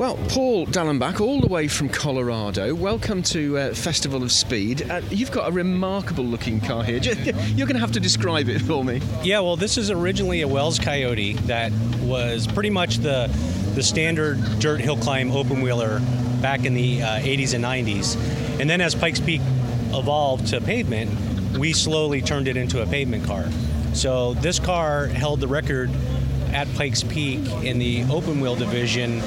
Well, Paul Dallenbach, all the way from Colorado. Welcome to uh, Festival of Speed. Uh, you've got a remarkable looking car here. You're going to have to describe it for me. Yeah, well, this is originally a Wells Coyote that was pretty much the the standard dirt hill climb open wheeler back in the uh, 80s and 90s. And then as Pikes Peak evolved to pavement, we slowly turned it into a pavement car. So this car held the record at Pikes Peak in the open wheel division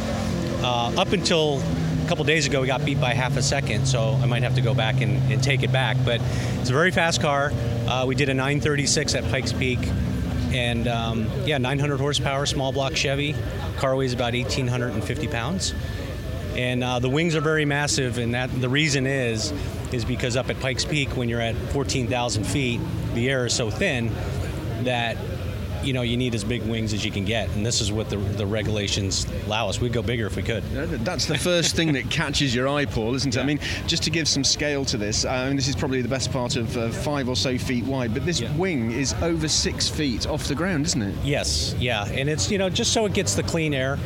uh, up until a couple days ago, we got beat by half a second, so I might have to go back and, and take it back. But it's a very fast car. Uh, we did a 936 at Pikes Peak, and um, yeah, 900 horsepower, small block Chevy. Car weighs about 1,850 pounds, and uh, the wings are very massive. And that the reason is is because up at Pikes Peak, when you're at 14,000 feet, the air is so thin that you know you need as big wings as you can get, and this is what the, the regulations allow us. We'd go bigger if we could. That's the first thing that catches your eye, Paul, isn't it? Yeah. I mean, just to give some scale to this, I mean, this is probably the best part of uh, five or so feet wide, but this yeah. wing is over six feet off the ground, isn't it? Yes, yeah, and it's you know just so it gets the clean air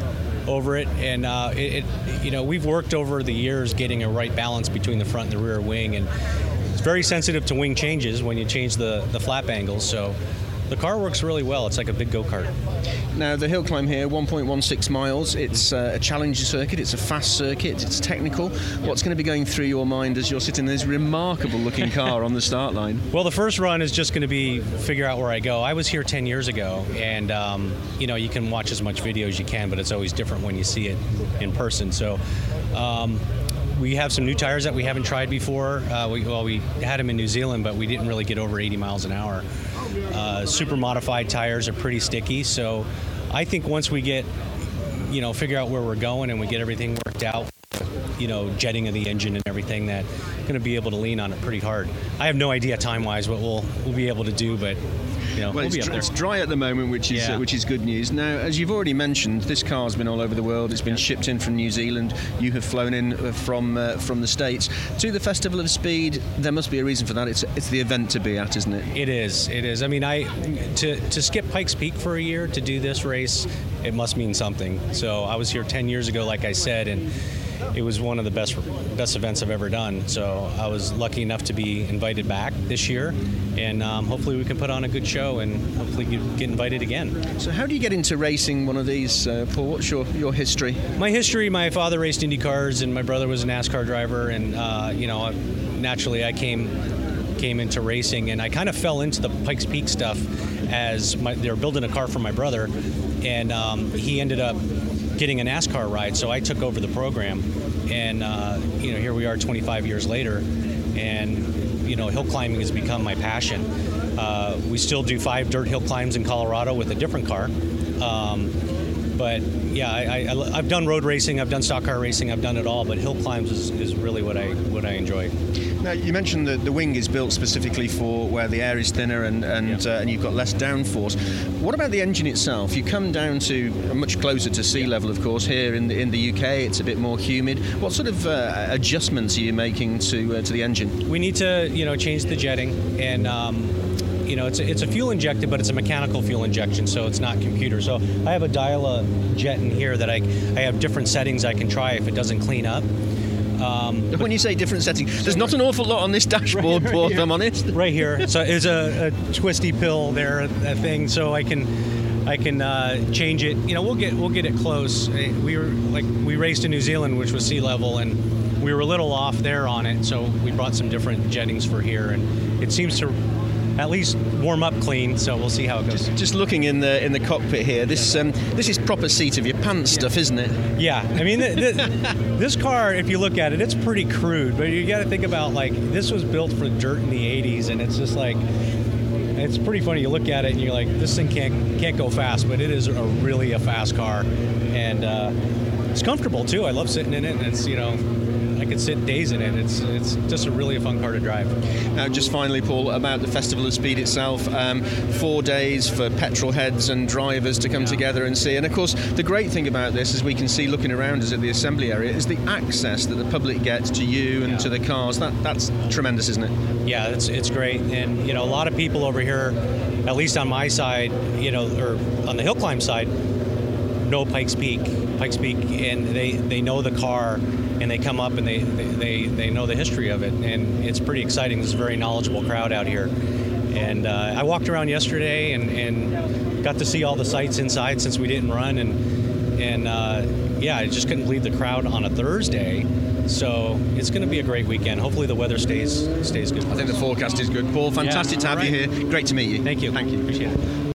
over it, and uh, it, it, you know we've worked over the years getting a right balance between the front and the rear wing, and it's very sensitive to wing changes when you change the the flap angles. So the car works really well. It's like a big go kart. Now, the hill climb here, 1.16 miles. It's uh, a challenger circuit, it's a fast circuit, it's technical. What's going to be going through your mind as you're sitting in this remarkable looking car on the start line? Well, the first run is just going to be figure out where I go. I was here 10 years ago, and um, you know, you can watch as much video as you can, but it's always different when you see it in person. So, um, we have some new tires that we haven't tried before. Uh, we, well, we had them in New Zealand, but we didn't really get over 80 miles an hour. Uh, super modified tires are pretty sticky, so I think once we get, you know, figure out where we're going and we get everything worked out, you know, jetting of the engine and everything, that going to be able to lean on it pretty hard. I have no idea time wise what we'll we'll be able to do, but you know, well, we'll it's, dr- it's, dry at the moment, which is yeah. uh, which is good news. Now, as you've already mentioned, this car's been all over the world. It's been yeah. shipped in from New Zealand. You have flown in uh, from uh, from the states to the Festival of Speed. There must be a reason for that. It's it's the event to be at, isn't it? It is. It is. I mean, I to to skip Pikes Peak for a year to do this race, it must mean something. So I was here 10 years ago, like I said, and it was one of the best best events I've ever done. So I was lucky enough to be invited back this year, and um, hopefully we can put on a good show and hopefully get invited again. So how do you get into racing one of these, uh, Paul? What's your, your history? My history: my father raced Indy cars, and my brother was a NASCAR driver, and uh, you know, naturally I came came into racing, and I kind of fell into the Pikes Peak stuff as my, they were building a car for my brother, and um, he ended up getting a NASCAR ride, so I took over the program, and uh, you know here we are 25 years later, and you know hill climbing has become my passion. Uh, we still do five dirt hill climbs in Colorado with a different car. Um, but yeah, I, have done road racing, I've done stock car racing, I've done it all. But hill climbs is, is really what I what I enjoy. Now you mentioned that the wing is built specifically for where the air is thinner and and, yeah. uh, and you've got less downforce. What about the engine itself? You come down to much closer to sea level, of course. Here in the in the UK, it's a bit more humid. What sort of uh, adjustments are you making to uh, to the engine? We need to you know change the jetting and. Um, you know, it's a, it's a fuel injected, but it's a mechanical fuel injection, so it's not computer. So I have a dial a jet in here that I, I have different settings I can try if it doesn't clean up. Um, when you say different settings, there's not an awful lot on this dashboard, right, Paul, if I'm honest. Right here. So it's a, a twisty pill there, a thing, so I can I can uh, change it. You know, we'll get we'll get it close. Eh, we were like we raced in New Zealand, which was sea level, and we were a little off there on it, so we brought some different jettings for here, and it seems to at least warm up clean. So we'll see how it goes. Just, just looking in the in the cockpit here, this um, this is proper seat of your pants yeah. stuff, isn't it? Yeah, I mean, this car, if you look at it, it's pretty crude. But you got to think about like this was built for dirt in the '80s, and it's just like it's pretty funny. You look at it and you're like, this thing can't can't go fast, but it is a really a fast car, and uh, it's comfortable too. I love sitting in it, and it's you know could sit days in it. It's it's just a really a fun car to drive. Now, just finally, Paul, about the Festival of Speed itself. Um, four days for petrol heads and drivers to come yeah. together and see. And of course, the great thing about this, as we can see looking around us at the assembly area, is the access that the public gets to you and yeah. to the cars. That that's tremendous, isn't it? Yeah, it's it's great. And you know, a lot of people over here, at least on my side, you know, or on the hill climb side know Pikes Peak, Pikes Peak, and they, they know the car, and they come up and they, they, they know the history of it, and it's pretty exciting. There's a very knowledgeable crowd out here, and uh, I walked around yesterday and, and got to see all the sights inside since we didn't run, and and uh, yeah, I just couldn't believe the crowd on a Thursday. So it's going to be a great weekend. Hopefully the weather stays stays good. I think the forecast is good. Paul, fantastic Yeah, to have all you here. Great to meet you. Thank you. Thank you. Appreciate it.